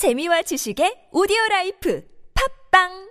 재미와 지식의 오디오 라이프. 팝빵!